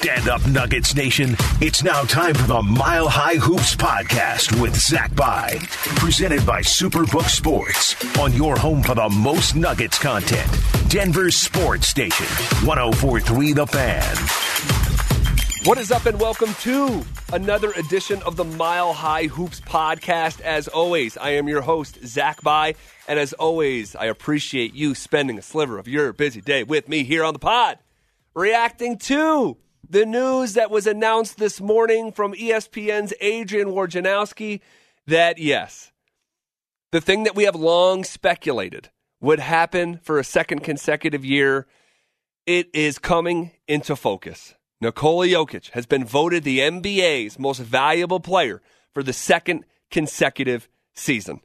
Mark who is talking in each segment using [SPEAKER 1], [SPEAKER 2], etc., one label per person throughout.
[SPEAKER 1] Stand up, Nuggets Nation. It's now time for the Mile High Hoops podcast with Zach By, presented by Superbook Sports on your home for the most Nuggets content. Denver's Sports Station, 1043 The Fan.
[SPEAKER 2] What is up, and welcome to another edition of the Mile High Hoops podcast. As always, I am your host, Zach By, and as always, I appreciate you spending a sliver of your busy day with me here on the pod, reacting to the news that was announced this morning from ESPN's Adrian Wojnarowski that, yes, the thing that we have long speculated would happen for a second consecutive year, it is coming into focus. Nikola Jokic has been voted the NBA's most valuable player for the second consecutive season.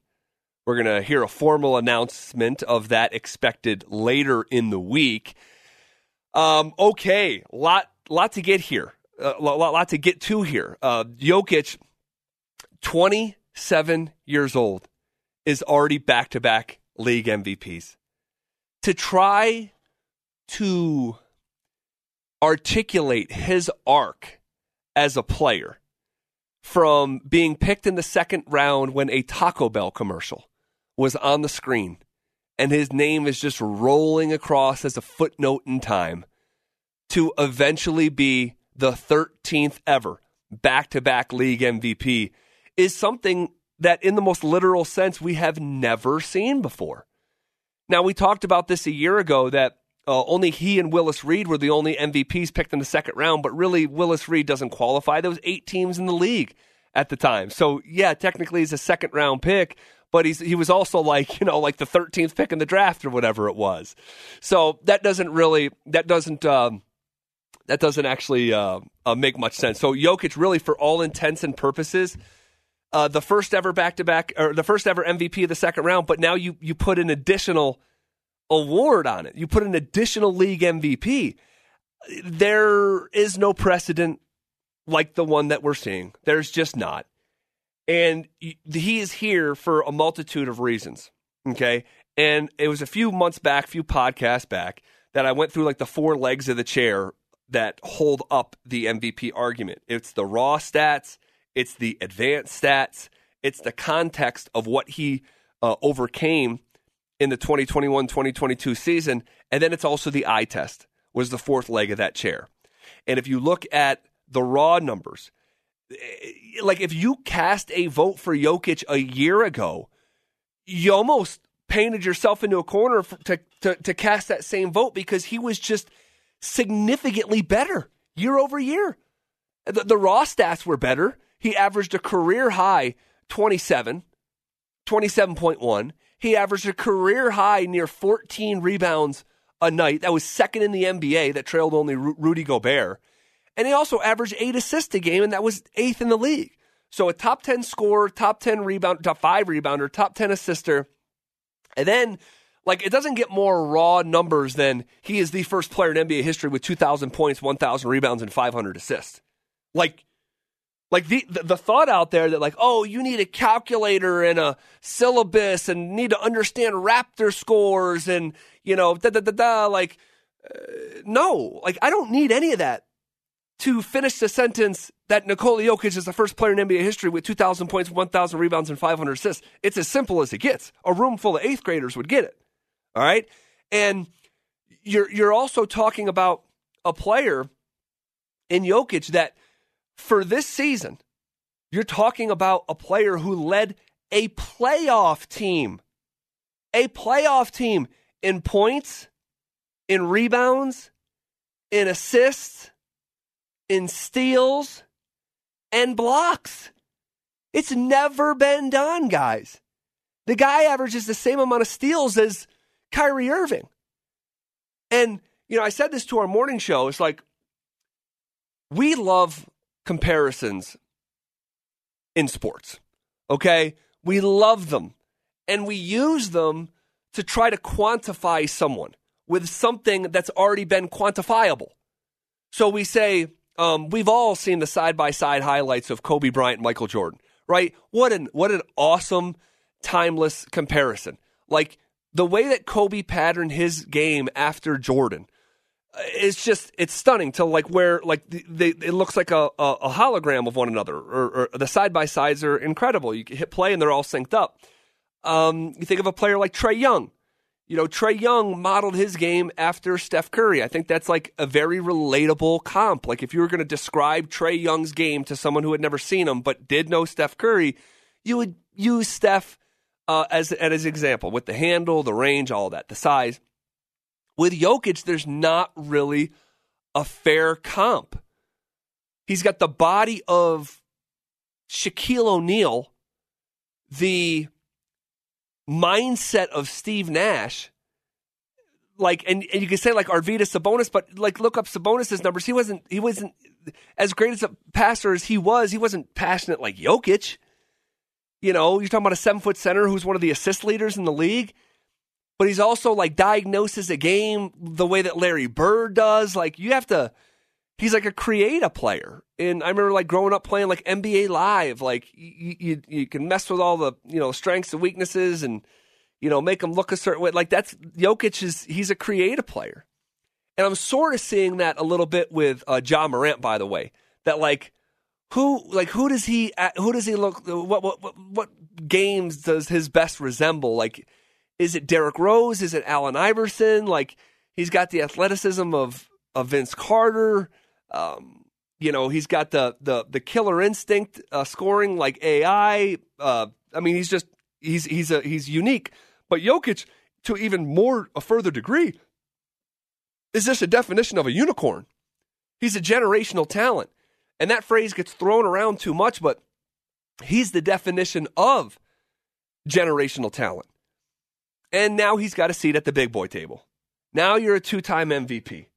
[SPEAKER 2] We're going to hear a formal announcement of that expected later in the week. Um, okay, lot lot to get here, a uh, lot, lot to get to here. Uh, Jokic, 27 years old, is already back to back league MVPs. To try to articulate his arc as a player from being picked in the second round when a Taco Bell commercial was on the screen and his name is just rolling across as a footnote in time to eventually be the 13th ever back to back league MVP is something that, in the most literal sense, we have never seen before. Now, we talked about this a year ago that uh, only he and Willis Reed were the only MVPs picked in the second round, but really, Willis Reed doesn't qualify. There was eight teams in the league at the time. So, yeah, technically he's a second round pick, but he's he was also like you know like the 13th pick in the draft or whatever it was. So that doesn't really that doesn't um, that doesn't actually uh, uh, make much sense. So Jokic, really, for all intents and purposes, uh, the first ever back to back or the first ever MVP of the second round. But now you you put an additional award on it. You put an additional league MVP. There is no precedent like the one that we're seeing. There's just not. And he is here for a multitude of reasons. Okay. And it was a few months back, a few podcasts back, that I went through like the four legs of the chair that hold up the MVP argument. It's the raw stats, it's the advanced stats, it's the context of what he uh, overcame in the 2021-2022 season, and then it's also the eye test was the fourth leg of that chair. And if you look at the raw numbers, eh, like if you cast a vote for Jokic a year ago, you almost painted yourself into a corner to, to to cast that same vote because he was just – significantly better year over year. The, the raw stats were better. He averaged a career high 27, 27.1. He averaged a career high near 14 rebounds a night. That was second in the NBA, that trailed only Rudy Gobert. And he also averaged eight assists a game, and that was eighth in the league. So a top 10 scorer, top 10 rebound, top five rebounder, top 10 assister. And then like it doesn't get more raw numbers than he is the first player in NBA history with 2,000 points, 1,000 rebounds, and 500 assists. Like, like the, the, the thought out there that like, oh, you need a calculator and a syllabus and need to understand Raptor scores and you know da da da da. Like, uh, no, like I don't need any of that to finish the sentence that Nikola Jokic is the first player in NBA history with 2,000 points, 1,000 rebounds, and 500 assists. It's as simple as it gets. A room full of eighth graders would get it. All right. And you're you're also talking about a player in Jokic that for this season, you're talking about a player who led a playoff team. A playoff team in points, in rebounds, in assists, in steals, and blocks. It's never been done, guys. The guy averages the same amount of steals as Kyrie Irving. And, you know, I said this to our morning show. It's like, we love comparisons in sports, okay? We love them and we use them to try to quantify someone with something that's already been quantifiable. So we say, um, we've all seen the side by side highlights of Kobe Bryant and Michael Jordan, right? What an what an awesome, timeless comparison. Like the way that Kobe patterned his game after Jordan, it's just it's stunning to like where like the, they, it looks like a, a, a hologram of one another or, or the side by sides are incredible. You hit play and they're all synced up. Um, you think of a player like Trae Young. You know Trae Young modeled his game after Steph Curry. I think that's like a very relatable comp. Like if you were going to describe Trae Young's game to someone who had never seen him but did know Steph Curry you would use Steph uh, as as an example with the handle the range all that the size with Jokic, there's not really a fair comp. He's got the body of Shaquille O'Neal, the mindset of Steve Nash. Like and, and you can say like Arvydas Sabonis, but like look up Sabonis's numbers. He wasn't he wasn't as great as a passer as he was. He wasn't passionate like Jokic. You know, you're talking about a seven foot center who's one of the assist leaders in the league but he's also like diagnoses a game the way that Larry Bird does. Like you have to, he's like a creative player. And I remember like growing up playing like NBA Live. Like you, you, you can mess with all the you know strengths and weaknesses and you know make them look a certain way. Like that's Jokic is he's a creative player, and I'm sort of seeing that a little bit with uh, Ja Morant. By the way, that like who like who does he who does he look what what what, what games does his best resemble like is it Derrick Rose? Is it Allen Iverson? Like he's got the athleticism of of Vince Carter. Um, you know, he's got the the the killer instinct uh, scoring like AI. Uh, I mean, he's just he's he's a he's unique. But Jokic, to even more a further degree, is just a definition of a unicorn. He's a generational talent, and that phrase gets thrown around too much. But he's the definition of generational talent. And now he's got a seat at the big boy table. Now you're a two-time MVP.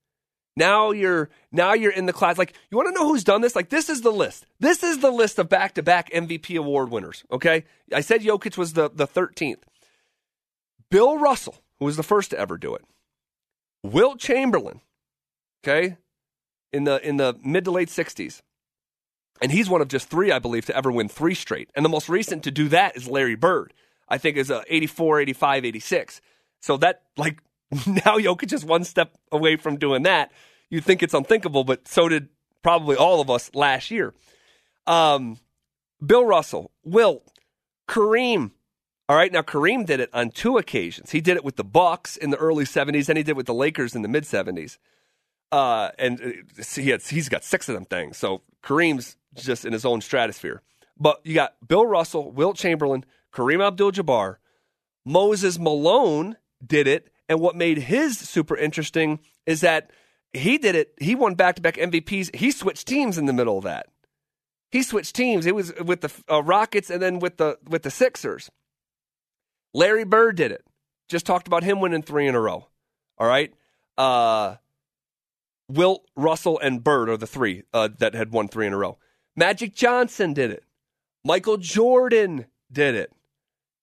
[SPEAKER 2] Now you're now you're in the class. Like you want to know who's done this? Like this is the list. This is the list of back-to-back MVP award winners. Okay, I said Jokic was the the 13th. Bill Russell, who was the first to ever do it. Wilt Chamberlain, okay, in the in the mid to late 60s. And he's one of just three, I believe, to ever win three straight. And the most recent to do that is Larry Bird. I think is a 84, 85, 86. So that like now Jokic is one step away from doing that. You think it's unthinkable, but so did probably all of us last year. Um, Bill Russell, Wilt, Kareem. All right, now Kareem did it on two occasions. He did it with the Bucks in the early '70s, and he did it with the Lakers in the mid '70s. Uh, and uh, he had, he's got six of them things. So Kareem's just in his own stratosphere. But you got Bill Russell, Wilt Chamberlain, Kareem Abdul Jabbar. Moses Malone did it. And what made his super interesting is that he did it. He won back to back MVPs. He switched teams in the middle of that. He switched teams. It was with the uh, Rockets and then with the with the Sixers. Larry Bird did it. Just talked about him winning three in a row. All right. Uh, Wilt, Russell, and Bird are the three uh, that had won three in a row. Magic Johnson did it. Michael Jordan did it.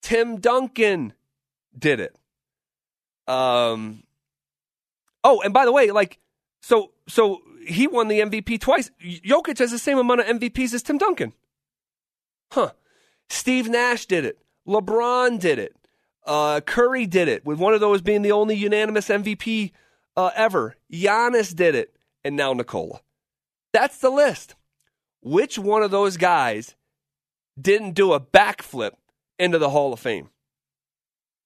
[SPEAKER 2] Tim Duncan did it. Um. Oh, and by the way, like, so so he won the MVP twice. Jokic has the same amount of MVPs as Tim Duncan. Huh. Steve Nash did it. LeBron did it. Uh, Curry did it, with one of those being the only unanimous MVP uh, ever. Giannis did it, and now Nikola. That's the list. Which one of those guys didn't do a backflip into the Hall of Fame.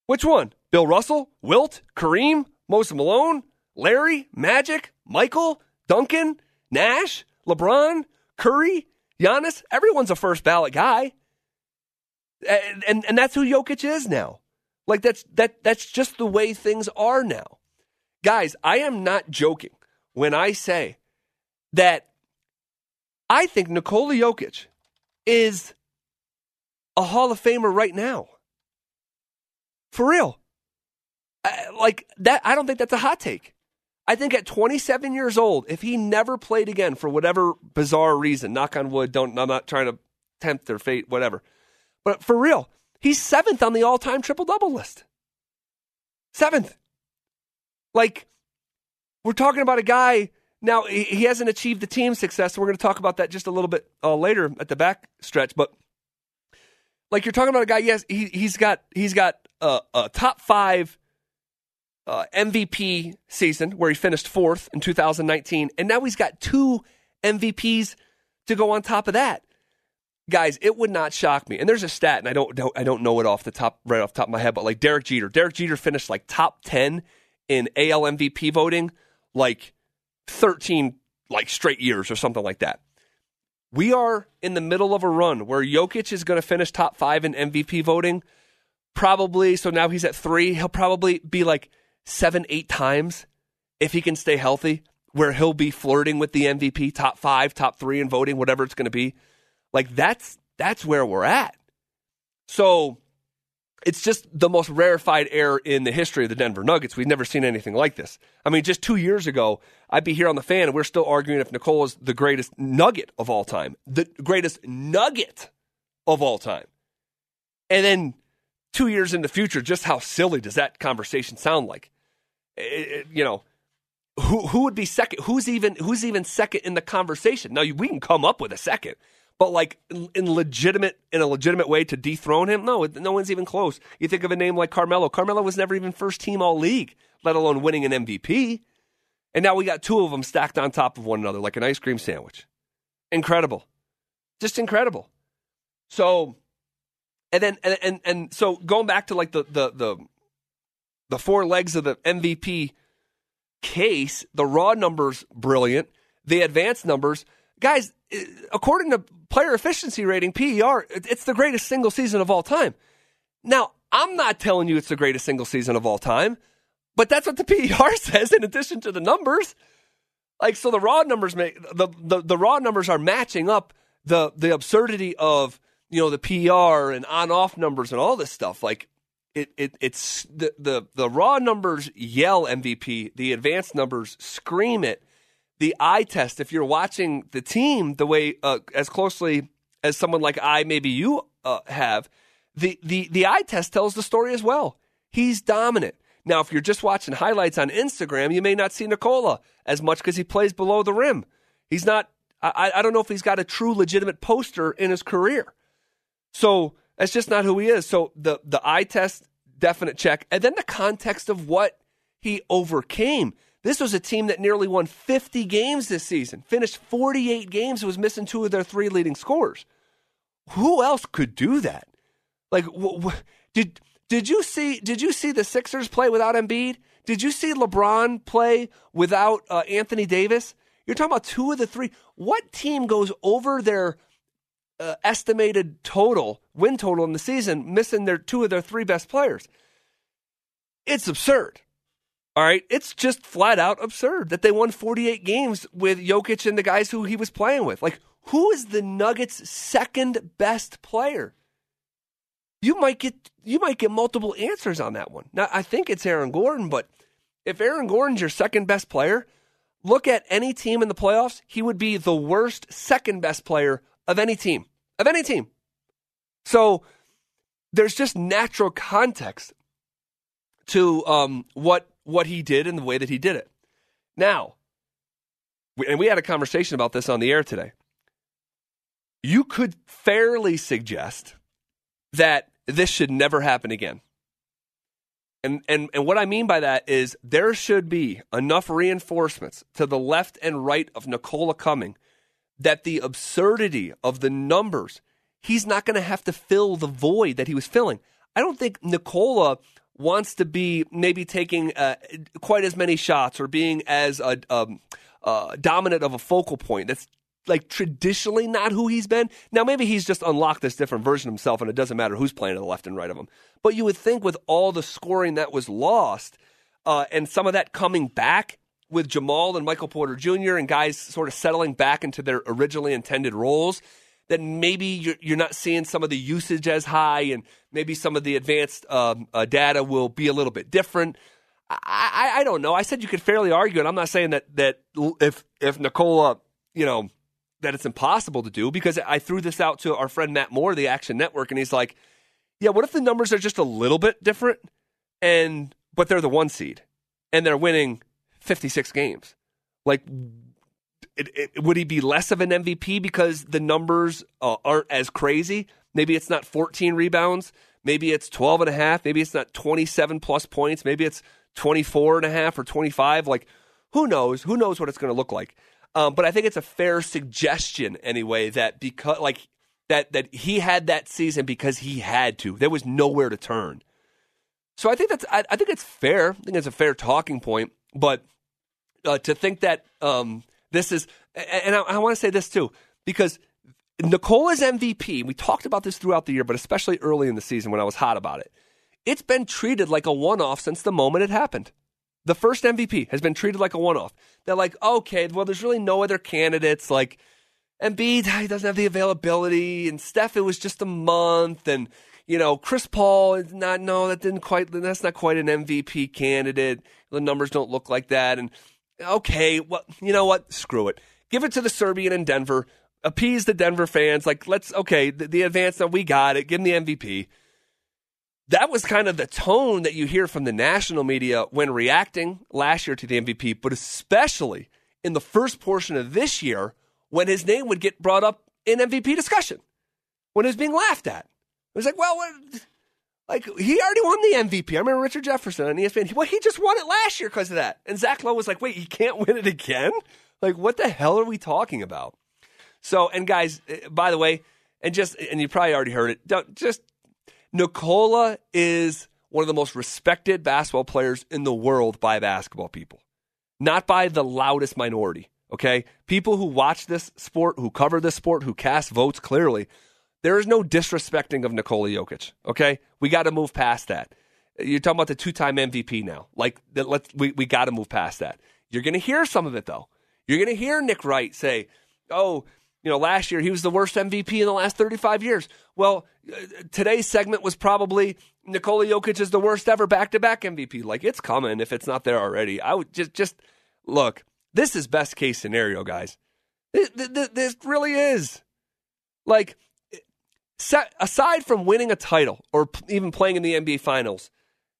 [SPEAKER 2] Which one? Bill Russell, Wilt, Kareem, Moses Malone, Larry, Magic, Michael, Duncan, Nash, LeBron, Curry, Giannis. Everyone's a first ballot guy. And, and, and that's who Jokic is now. Like that's that that's just the way things are now. Guys, I am not joking when I say that I think Nikola Jokic is a Hall of Famer right now. For real. Uh, like that I don't think that's a hot take. I think at 27 years old, if he never played again for whatever bizarre reason, knock on wood, don't I'm not trying to tempt their fate, whatever. But for real, he's seventh on the all-time triple-double list. Seventh. Like, we're talking about a guy now. He, hasn't achieved the team success. So we're going to talk about that just a little bit uh, later at the back stretch. But like you're talking about a guy. Yes, he he's got he's got a, a top five uh, MVP season where he finished fourth in 2019, and now he's got two MVPs to go on top of that. Guys, it would not shock me. And there's a stat, and I don't, don't I don't know it off the top right off the top of my head, but like Derek Jeter, Derek Jeter finished like top 10 in AL MVP voting, like 13 like straight years or something like that. We are in the middle of a run where Jokic is going to finish top five in MVP voting. Probably, so now he's at three. He'll probably be like seven, eight times if he can stay healthy, where he'll be flirting with the MVP, top five, top three in voting, whatever it's going to be. Like that's that's where we're at. So it's just the most rarefied air in the history of the Denver Nuggets. We've never seen anything like this. I mean, just two years ago, I'd be here on the fan and we're still arguing if Nikola is the greatest nugget of all time, the greatest nugget of all time. And then two years in the future, just how silly does that conversation sound like? It, it, you know, who who would be second? Who's even who's even second in the conversation? Now we can come up with a second. But like in legitimate in a legitimate way to dethrone him, no, no one's even close. You think of a name like Carmelo. Carmelo was never even first team all league, let alone winning an MVP. And now we got two of them stacked on top of one another like an ice cream sandwich. Incredible. Just incredible. So and then and and, and so going back to like the the the the four legs of the MVP case, the raw numbers brilliant, the advanced numbers, guys, eh, according to player efficiency rating, PER, it's the greatest single season of all time. Now, I'm not telling you it's the greatest single season of all time, but that's what the PER says in addition to the numbers. Like so the raw numbers make the, the, the raw numbers are matching up the the absurdity of, you know, the PR and on off numbers and all this stuff. Like it, it it's the, the the raw numbers yell MVP, the advanced numbers scream it the eye test, if you're watching the team the way uh, as closely as someone like I, maybe you uh, have, the, the, the eye test tells the story as well. He's dominant. Now, if you're just watching highlights on Instagram, you may not see Nikola as much because he plays below the rim. He's not, I, I don't know if he's got a true legitimate poster in his career. So that's just not who he is. So the, the eye test, definite check. And then the context of what he overcame. This was a team that nearly won 50 games this season, finished 48 games, was missing two of their three leading scorers. Who else could do that? Like, did did you see did you see the Sixers play without Embiid? Did you see LeBron play without uh, Anthony Davis? You're talking about two of the three. What team goes over their uh, estimated total win total in the season, missing their two of their three best players? It's absurd. All right, it's just flat out absurd that they won 48 games with Jokic and the guys who he was playing with. Like, who is the Nuggets' second best player? You might get you might get multiple answers on that one. Now, I think it's Aaron Gordon, but if Aaron Gordon's your second best player, look at any team in the playoffs, he would be the worst second best player of any team. Of any team. So there's just natural context to um, what what he did and the way that he did it. Now, and we had a conversation about this on the air today. You could fairly suggest that this should never happen again. And, and, and what I mean by that is there should be enough reinforcements to the left and right of Nikola Cumming that the absurdity of the numbers, he's not going to have to fill the void that he was filling. I don't think Nikola wants to be maybe taking uh, quite as many shots or being as a, um, uh, dominant of a focal point. That's like traditionally not who he's been. Now maybe he's just unlocked this different version of himself, and it doesn't matter who's playing to the left and right of him. But you would think with all the scoring that was lost, uh, and some of that coming back with Jamal and Michael Porter Jr. and guys sort of settling back into their originally intended roles that maybe you're, you're not seeing some of the usage as high and maybe some of the advanced um, uh, data will be a little bit different. I, I, I, don't know. I said you could fairly argue, and I'm not saying that that if if Nikola, you know, that it's impossible to do because I threw this out to our friend Matt Moore, the Action Network, and he's like, "Yeah, what if the numbers are just a little bit different, and but they're the one seed, and they're winning 56 games? Like, it, it, would he be less of an MVP because the numbers uh, aren't as crazy? Maybe it's not 14 rebounds. Maybe it's 12 and a half. Maybe it's not 27 plus points. Maybe it's 24 and a half or 25. Like, who knows? Who knows what it's going to look like? Um, but I think it's a fair suggestion anyway that because like that that he had that season because he had to. There was nowhere to turn. So I think that's I, I think it's fair. I think it's a fair talking point. But uh, to think that um, this is, and I, I want to say this too because Nikola's MVP. We talked about this throughout the year, but especially early in the season when I was hot about it. It's been treated like a one-off since the moment it happened. The first MVP has been treated like a one-off. They're like, okay, well, there's really no other candidates. Like Embiid, he doesn't have the availability, and Steph, it was just a month, and you know, Chris Paul is not. No, that didn't quite. That's not quite an MVP candidate. The numbers don't look like that. And okay, well, you know what? Screw it. Give it to the Serbian in Denver. Appease the Denver fans. Like, let's okay, the, the advance. Now we got it. Give him the MVP. That was kind of the tone that you hear from the national media when reacting last year to the MVP, but especially in the first portion of this year when his name would get brought up in MVP discussion, when it was being laughed at. It was like, well, what, like he already won the MVP. I remember Richard Jefferson on ESPN. Well, he just won it last year because of that. And Zach Lowe was like, wait, he can't win it again? Like, what the hell are we talking about? So, and guys, eh, by the way, and just, and you probably already heard it, don't just, Nikola is one of the most respected basketball players in the world by basketball people, not by the loudest minority. Okay. People who watch this sport, who cover this sport, who cast votes clearly, there is no disrespecting of Nikola Jokic. Okay, we got to move past that. You're talking about the two-time MVP now. Like, let's we we got to move past that. You're going to hear some of it though. You're going to hear Nick Wright say, "Oh, you know, last year he was the worst MVP in the last 35 years." Well, uh, today's segment was probably Nikola Jokic is the worst ever back-to-back MVP. Like, it's coming if it's not there already. I would just just look. This is best case scenario, guys. This, this, this really is. Like aside from winning a title or p- even playing in the NBA Finals,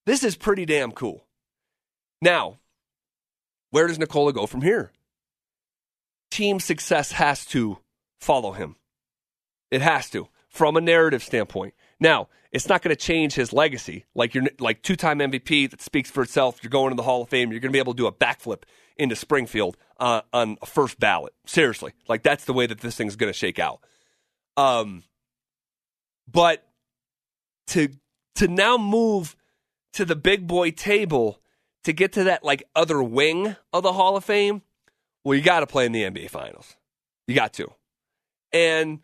[SPEAKER 2] this is pretty damn cool. Now, where does Nikola go from here? Team success has to follow him. It has to, from a narrative standpoint. Now, it's not going to change his legacy. Like you're like two-time MVP that speaks for itself. You're going to the Hall of Fame. You're going to be able to do a backflip into Springfield uh, on a first ballot. Seriously, like that's the way that this thing's going to shake out. Um, but to to now move to the big boy table to get to that like other wing of the Hall of Fame, well, you got to play in the NBA Finals. You got to. And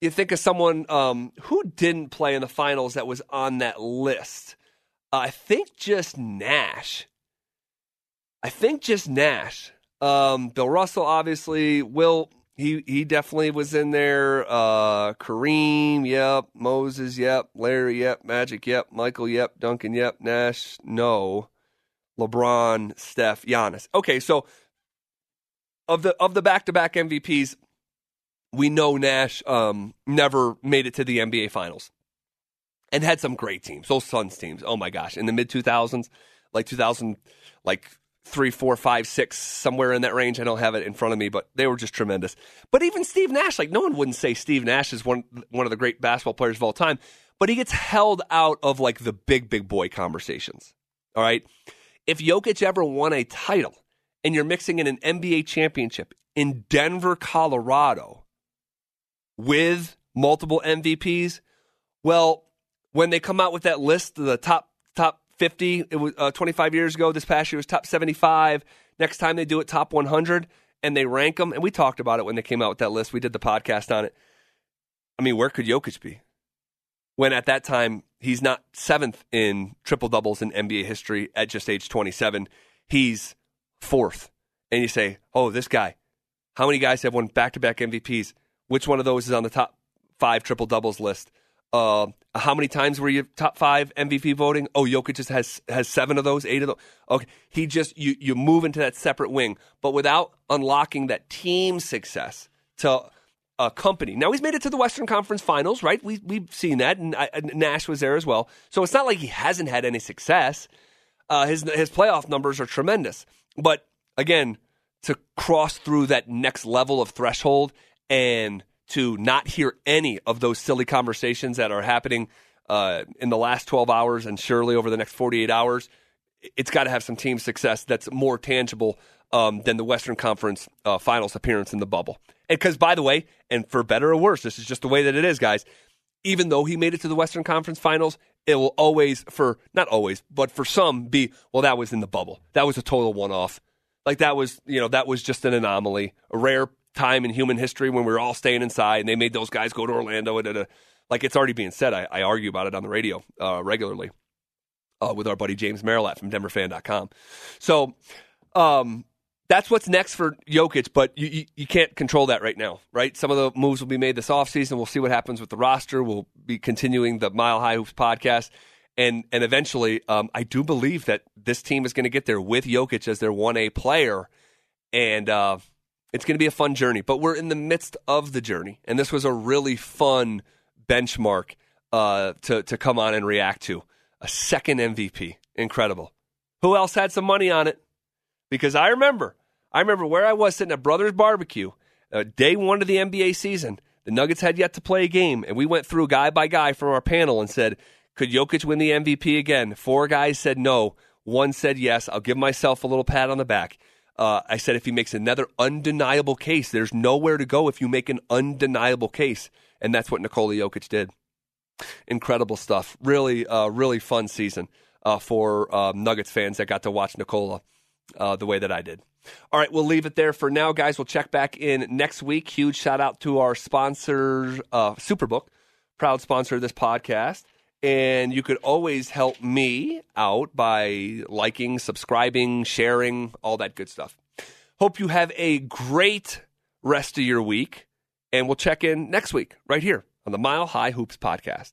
[SPEAKER 2] you think of someone um, who didn't play in the finals that was on that list. I think just Nash. I think just Nash. Um, Bill Russell, obviously. Will he he definitely was in there. Uh, Kareem, yep. Moses, yep. Larry, yep. Magic, yep. Michael, yep. Duncan, yep. Nash, no. LeBron, Steph, Giannis. Okay, so of the of the back to back MVPs, we know Nash um, never made it to the NBA Finals, and had some great teams. Those Suns teams. Oh my gosh, in the mid two thousands, like two thousand, like three, four, five, six, somewhere in that range. I don't have it in front of me, but they were just tremendous. But even Steve Nash, like no one wouldn't say Steve Nash is one one of the great basketball players of all time, but he gets held out of like the big big boy conversations. All right, if Jokic ever won a title and you're mixing in an NBA championship in Denver, Colorado, with multiple MVPs, well, when they come out with that list of the top 50. It was uh, 25 years ago. This past year was top 75. Next time they do it, top 100, and they rank them. And we talked about it when they came out with that list. We did the podcast on it. I mean, where could Jokic be? When at that time, he's not seventh in triple doubles in NBA history at just age 27. He's fourth. And you say, oh, this guy, how many guys have won back to back MVPs? Which one of those is on the top five triple doubles list? Uh, how many times were you top five MVP voting? Oh, Jokic just has has seven of those, eight of those. Okay, he just you you move into that separate wing, but without unlocking that team success to a company. Now he's made it to the Western Conference Finals, right? We we've seen that, and uh, Nash was there as well. So it's not like he hasn't had any success. Uh, his his playoff numbers are tremendous, but again, to cross through that next level of threshold and to not hear any of those silly conversations that are happening uh, in the last 12 hours and surely over the next 48 hours, it's got to have some team success that's more tangible um, than the Western Conference uh, Finals appearance in the bubble. Because, by the way, and for better or worse, this is just the way that it is, guys. Even though he made it to the Western Conference Finals, it will always, for not always, but for some, be well. That was in the bubble. That was a total one-off. Like that was, you know, that was just an anomaly, a rare time in human history when we were all staying inside, and they made those guys go to Orlando. And, and like it's already being said, I, I argue about it on the radio uh, regularly uh, with our buddy James Merilatt from DenverFan.com. So, um, that's what's next for Jokic, but you, you, you, can't control that right now, right? Some of the moves will be made this offseason. We'll see what happens with the roster. We'll be continuing the Mile High Hoops podcast. And, and eventually, um, I do believe that this team is going to get there with Jokic as their 1A player. And uh, it's going to be a fun journey. But we're in the midst of the journey. And this was a really fun benchmark uh, to, to come on and react to. A second MVP. Incredible. Who else had some money on it? because I remember, I remember where I was sitting at Brothers Barbecue, uh, day one of the NBA season. The Nuggets had yet to play a game, and we went through guy by guy from our panel and said, "Could Jokic win the MVP again?" Four guys said no. One said yes. I'll give myself a little pat on the back. Uh, I said if he makes another undeniable case, there's nowhere to go if you make an undeniable case, and that's what Nikola Jokic did. Incredible stuff. Really, uh, really fun season uh, for um, Nuggets fans that got to watch Nikola uh, the way that I did. All right, we'll leave it there for now, guys. We'll check back in next week. Huge shout out to our sponsor, uh, Superbook, proud sponsor of this podcast. And you could always help me out by liking, subscribing, sharing, all that good stuff. Hope you have a great rest of your week. And we'll check in next week right here on the Mile High Hoops podcast.